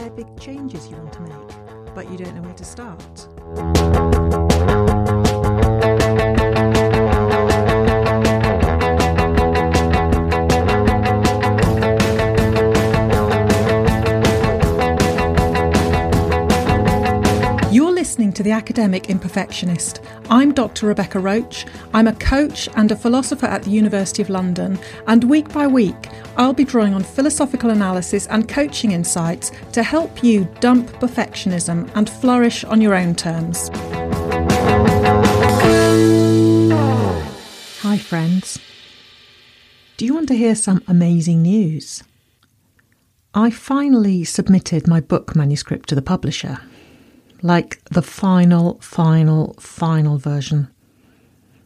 there big changes you want to make, but you don't know where to start? To The Academic Imperfectionist. I'm Dr. Rebecca Roache. I'm a coach and a philosopher at the University of London, and week by week, I'll be drawing on philosophical analysis and coaching insights to help you dump perfectionism and flourish on your own terms. Hi, friends. Do you want to hear some amazing news? I finally submitted my book manuscript to the publisher like the final, final, final version.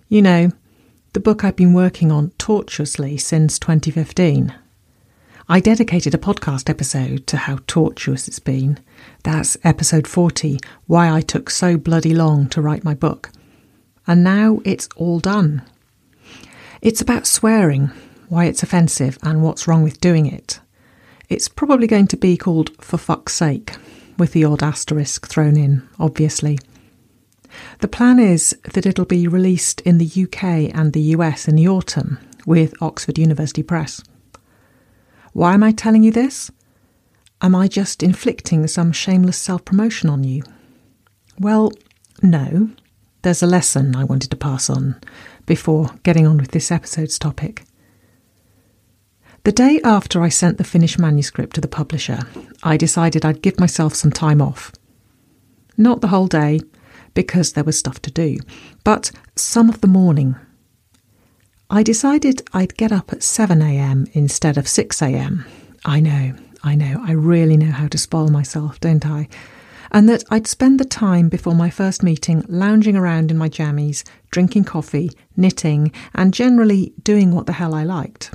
You know, the book I've been working on tortuously since 2015. I dedicated a podcast episode to how tortuous it's been. That's episode 40 Why I Took So Bloody Long to Write My Book. And now it's all done. It's about swearing, why it's offensive, and what's wrong with doing it. It's probably going to be called For Fuck's Sake with the odd asterisk thrown in, obviously. The plan is that it'll be released in the UK and the US in the autumn with Oxford University Press. Why am I telling you this? Am I just inflicting some shameless self promotion on you? Well, no. There's a lesson I wanted to pass on before getting on with this episode's topic. The day after I sent the finished manuscript to the publisher, I decided I'd give myself some time off. Not the whole day, because there was stuff to do, but some of the morning. I decided I'd get up at 7am instead of 6am. I know, I know, I really know how to spoil myself, don't I? And that I'd spend the time before my first meeting lounging around in my jammies, drinking coffee, knitting, and generally doing what the hell I liked.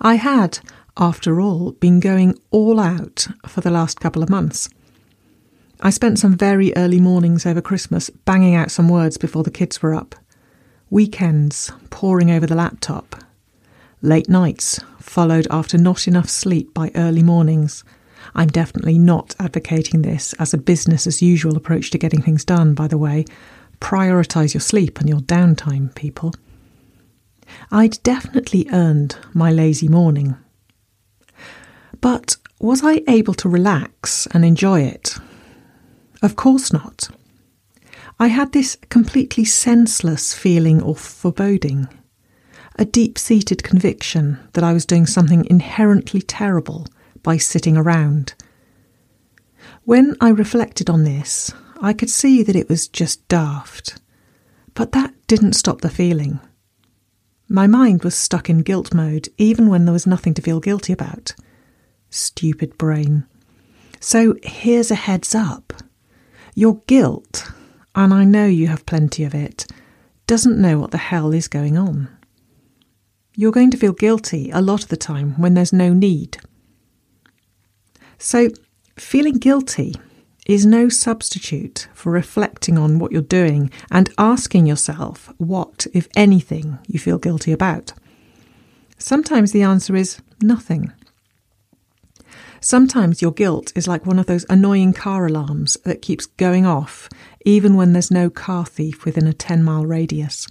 I had, after all, been going all out for the last couple of months. I spent some very early mornings over Christmas banging out some words before the kids were up. Weekends poring over the laptop. Late nights followed after not enough sleep by early mornings. I'm definitely not advocating this as a business as usual approach to getting things done, by the way. Prioritise your sleep and your downtime, people. I'd definitely earned my lazy morning. But was I able to relax and enjoy it? Of course not. I had this completely senseless feeling of foreboding, a deep seated conviction that I was doing something inherently terrible by sitting around. When I reflected on this, I could see that it was just daft. But that didn't stop the feeling. My mind was stuck in guilt mode, even when there was nothing to feel guilty about. Stupid brain. So here's a heads up. Your guilt, and I know you have plenty of it, doesn't know what the hell is going on. You're going to feel guilty a lot of the time when there's no need. So, feeling guilty is no substitute for reflecting on what you're doing and asking yourself what, if anything, you feel guilty about. Sometimes the answer is nothing. Sometimes your guilt is like one of those annoying car alarms that keeps going off even when there's no car thief within a 10 mile radius.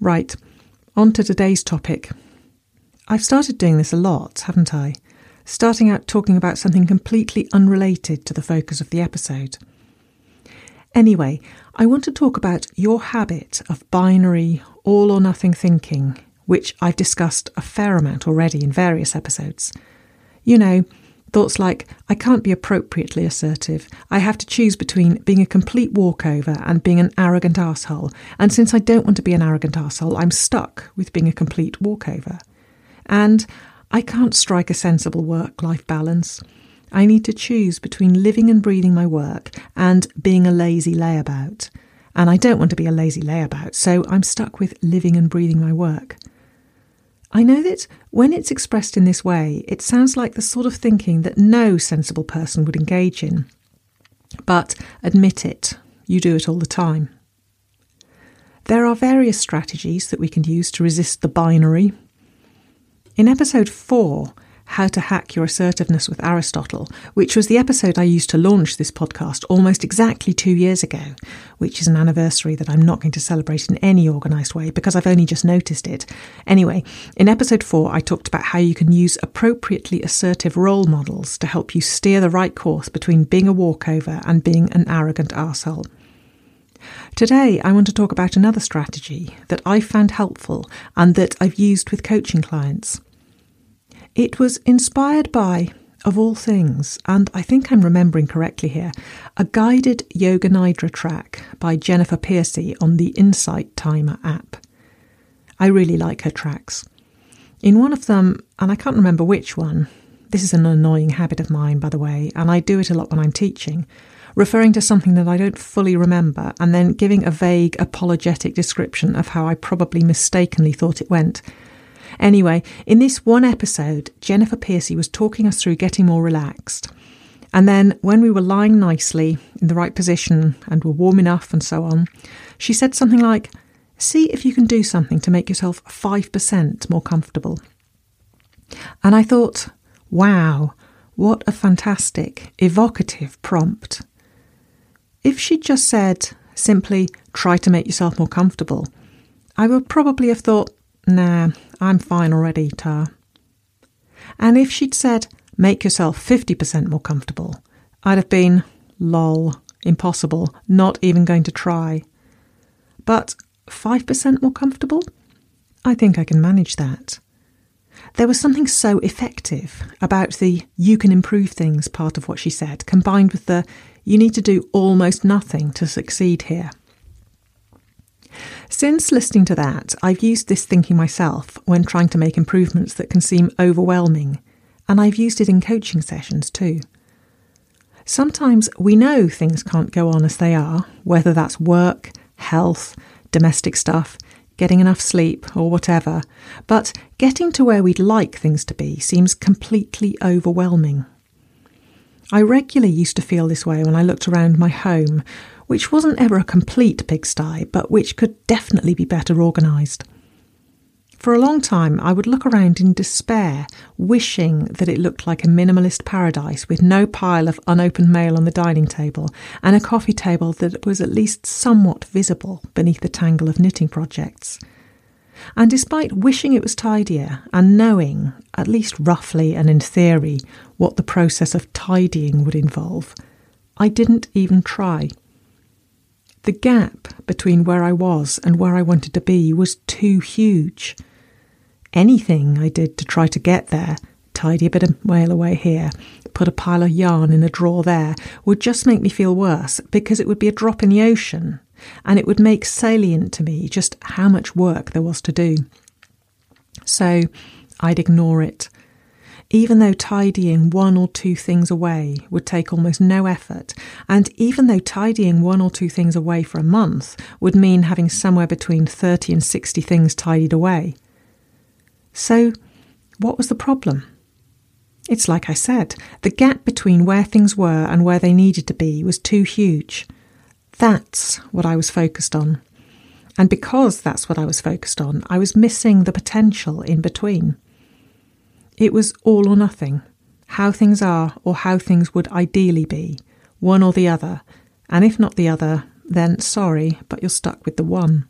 Right, on to today's topic. I've started doing this a lot, haven't I? Starting out talking about something completely unrelated to the focus of the episode. Anyway, I want to talk about your habit of binary, all or nothing thinking, which I've discussed a fair amount already in various episodes. You know, thoughts like, I can't be appropriately assertive, I have to choose between being a complete walkover and being an arrogant asshole, and since I don't want to be an arrogant asshole, I'm stuck with being a complete walkover. And I can't strike a sensible work life balance. I need to choose between living and breathing my work and being a lazy layabout. And I don't want to be a lazy layabout, so I'm stuck with living and breathing my work. I know that when it's expressed in this way, it sounds like the sort of thinking that no sensible person would engage in. But admit it, you do it all the time. There are various strategies that we can use to resist the binary In episode 4, How to Hack Your Assertiveness with Aristotle, which was the episode I used to launch this podcast almost exactly two years ago, which is an anniversary that I'm not going to celebrate in any organised way because I've only just noticed it. Anyway, in episode 4, I talked about how you can use appropriately assertive role models to help you steer the right course between being a walkover and being an arrogant arsehole. Today, I want to talk about another strategy that I've found helpful and that I've used with coaching clients. It was inspired by, of all things, and I think I'm remembering correctly here, a guided Yoga Nidra track by Jennifer Piercy on the Insight Timer app. I really like her tracks. In one of them, and I can't remember which one, this is an annoying habit of mine, by the way, and I do it a lot when I'm teaching referring to something that I don't fully remember, and then giving a vague, apologetic description of how I probably mistakenly thought it went. Anyway, in this one episode, Jennifer Piercy was talking us through getting more relaxed. And then, when we were lying nicely in the right position and were warm enough and so on, she said something like, See if you can do something to make yourself 5% more comfortable. And I thought, wow, what a fantastic, evocative prompt. If she'd just said, simply, try to make yourself more comfortable, I would probably have thought, nah, I'm fine already, Tar. And if she'd said, make yourself 50% more comfortable, I'd have been, lol, impossible, not even going to try. But 5% more comfortable? I think I can manage that. There was something so effective about the you can improve things part of what she said, combined with the you need to do almost nothing to succeed here. Since listening to that, I've used this thinking myself when trying to make improvements that can seem overwhelming, and I've used it in coaching sessions too. Sometimes we know things can't go on as they are, whether that's work, health, domestic stuff, getting enough sleep, or whatever, but getting to where we'd like things to be seems completely overwhelming. I regularly used to feel this way when I looked around my home, which wasn't ever a complete pigsty, but which could definitely be better organised. For a long time, I would look around in despair, wishing that it looked like a minimalist paradise with no pile of unopened mail on the dining table and a coffee table that was at least somewhat visible beneath the tangle of knitting projects. And despite wishing it was tidier and knowing, at least roughly and in theory, what the process of tidying would involve, I didn't even try. The gap between where I was and where I wanted to be was too huge. Anything I did to try to get there, tidy a bit of mail away here, put a pile of yarn in a drawer there, would just make me feel worse because it would be a drop in the ocean and it would make salient to me just how much work there was to do. So I'd ignore it. Even though tidying one or two things away would take almost no effort, and even though tidying one or two things away for a month would mean having somewhere between 30 and 60 things tidied away. So, what was the problem? It's like I said, the gap between where things were and where they needed to be was too huge. That's what I was focused on. And because that's what I was focused on, I was missing the potential in between. It was all or nothing how things are or how things would ideally be, one or the other. And if not the other, then sorry, but you're stuck with the one.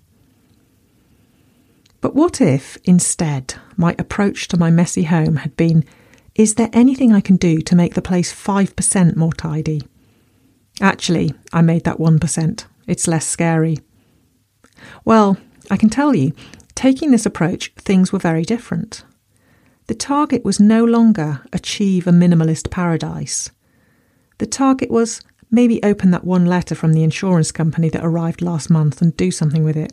But what if, instead, my approach to my messy home had been Is there anything I can do to make the place 5% more tidy? Actually, I made that 1%. It's less scary. Well, I can tell you, taking this approach, things were very different. The target was no longer achieve a minimalist paradise. The target was maybe open that one letter from the insurance company that arrived last month and do something with it.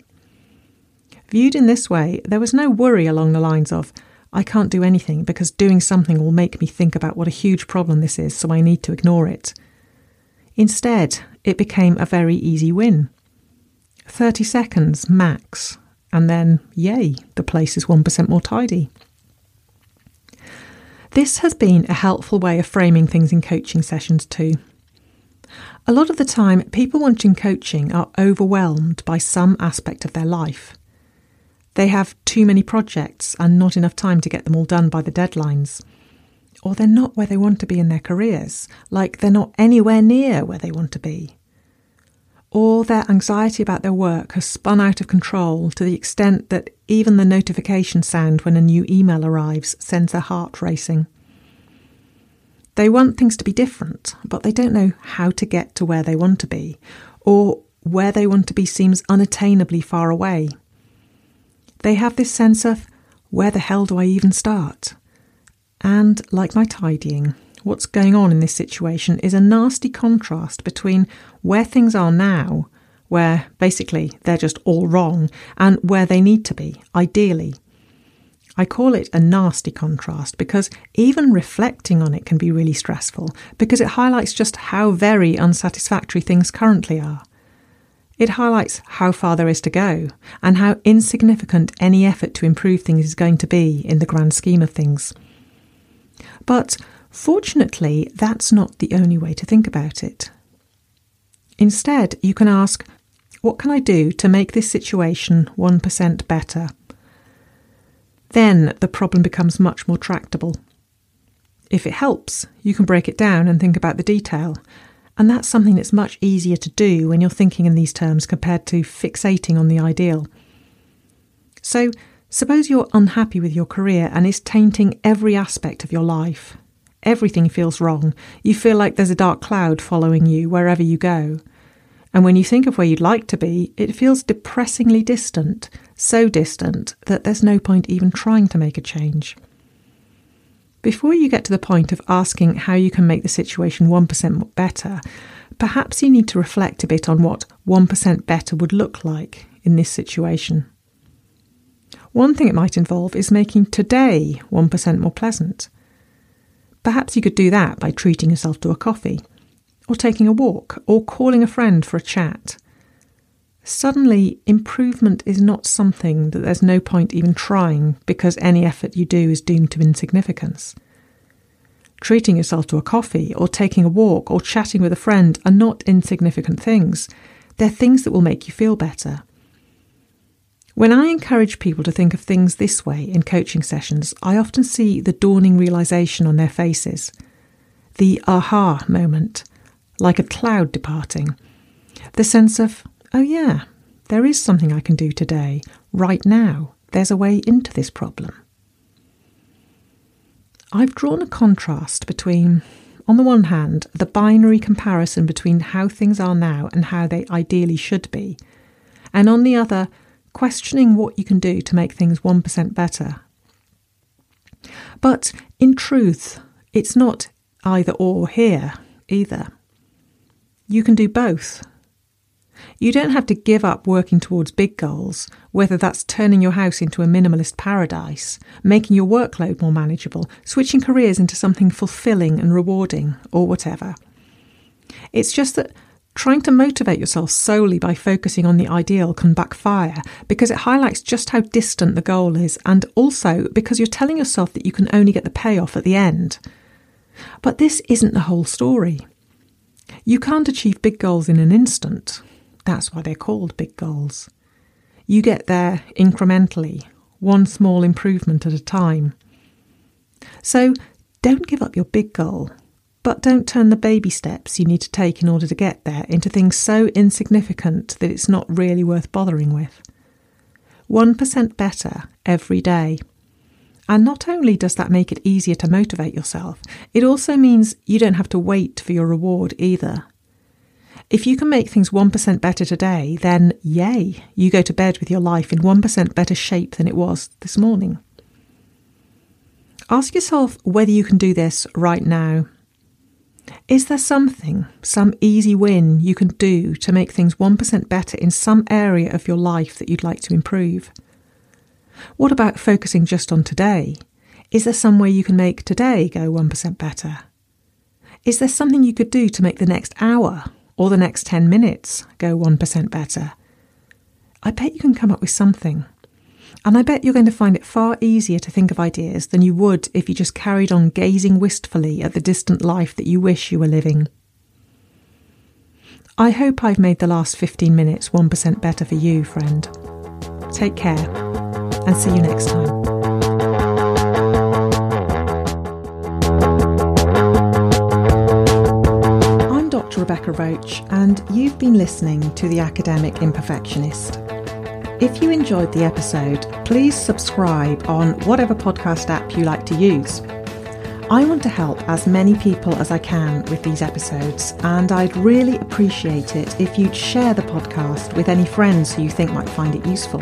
Viewed in this way, there was no worry along the lines of, I can't do anything because doing something will make me think about what a huge problem this is, so I need to ignore it. Instead, it became a very easy win. 30 seconds max, and then, yay, the place is 1% more tidy. This has been a helpful way of framing things in coaching sessions too. A lot of the time, people wanting coaching are overwhelmed by some aspect of their life. They have too many projects and not enough time to get them all done by the deadlines. Or they're not where they want to be in their careers, like they're not anywhere near where they want to be. Or their anxiety about their work has spun out of control to the extent that even the notification sound when a new email arrives sends their heart racing. They want things to be different, but they don't know how to get to where they want to be, or where they want to be seems unattainably far away. They have this sense of, where the hell do I even start? And, like my tidying, what's going on in this situation is a nasty contrast between where things are now, where basically they're just all wrong, and where they need to be, ideally. I call it a nasty contrast because even reflecting on it can be really stressful because it highlights just how very unsatisfactory things currently are. It highlights how far there is to go and how insignificant any effort to improve things is going to be in the grand scheme of things. But fortunately, that's not the only way to think about it. Instead, you can ask, what can I do to make this situation 1% better? Then the problem becomes much more tractable. If it helps, you can break it down and think about the detail. And that's something that's much easier to do when you're thinking in these terms compared to fixating on the ideal. So, suppose you're unhappy with your career and it's tainting every aspect of your life. Everything feels wrong. You feel like there's a dark cloud following you wherever you go. And when you think of where you'd like to be, it feels depressingly distant, so distant that there's no point even trying to make a change. Before you get to the point of asking how you can make the situation 1% better, perhaps you need to reflect a bit on what 1% better would look like in this situation. One thing it might involve is making today 1% more pleasant. Perhaps you could do that by treating yourself to a coffee or taking a walk, or calling a friend for a chat. Suddenly, improvement is not something that there's no point even trying because any effort you do is doomed to insignificance. Treating yourself to a coffee, or taking a walk, or chatting with a friend are not insignificant things. They're things that will make you feel better. When I encourage people to think of things this way in coaching sessions, I often see the dawning realization on their faces. The aha moment like a cloud departing. The sense of, oh yeah, there is something I can do today, right now. There's a way into this problem. I've drawn a contrast between, on the one hand, the binary comparison between how things are now and how they ideally should be, and on the other, questioning what you can do to make things 1% better. But in truth, it's not either or here either. You can do both. You don't have to give up working towards big goals, whether that's turning your house into a minimalist paradise, making your workload more manageable, switching careers into something fulfilling and rewarding, or whatever. It's just that trying to motivate yourself solely by focusing on the ideal can backfire because it highlights just how distant the goal is, and also because you're telling yourself that you can only get the payoff at the end. But this isn't the whole story. You can't achieve big goals in an instant. That's why they're called big goals. You get there incrementally, one small improvement at a time. So don't give up your big goal, but don't turn the baby steps you need to take in order to get there into things so insignificant that it's not really worth bothering with. 1% better every day. And not only does that make it easier to motivate yourself, it also means you don't have to wait for your reward either. If you can make things 1% better today, then yay, you go to bed with your life in 1% better shape than it was this morning. Ask yourself whether you can do this right now. Is there something, some easy win you can do to make things 1% better in some area of your life that you'd like to improve? What about focusing just on today? Is there some way you can make today go 1% better? Is there something you could do to make the next hour or the next 10 minutes go 1% better? I bet you can come up with something. And I bet you're going to find it far easier to think of ideas than you would if you just carried on gazing wistfully at the distant life that you wish you were living. I hope I've made the last 15 minutes 1% better for you, friend. Take care. and see you next time. I'm Dr. Rebecca Roache, and you've been listening to The Academic Imperfectionist. If you enjoyed the episode, please subscribe on whatever podcast app you like to use. I want to help as many people as I can with these episodes, and I'd really appreciate it if you'd share the podcast with any friends who you think might find it useful,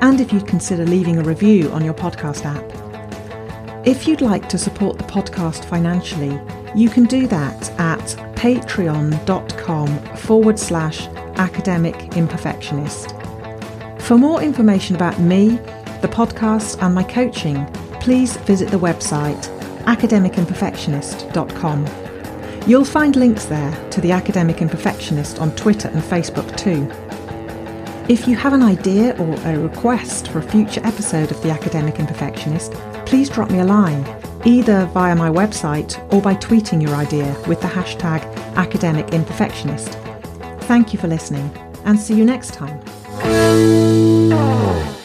and if you'd consider leaving a review on your podcast app. If you'd like to support the podcast financially, you can do that at patreon.com forward slash academic imperfectionist. For more information about me, the podcast, and my coaching, please visit the website academicimperfectionist.com. You'll find links there to the Academic Imperfectionist on Twitter and Facebook too. If you have an idea or a request for a future episode of The Academic Imperfectionist, please drop me a line, either via my website or by tweeting your idea with the hashtag Academic Imperfectionist. Thank you for listening and see you next time. Música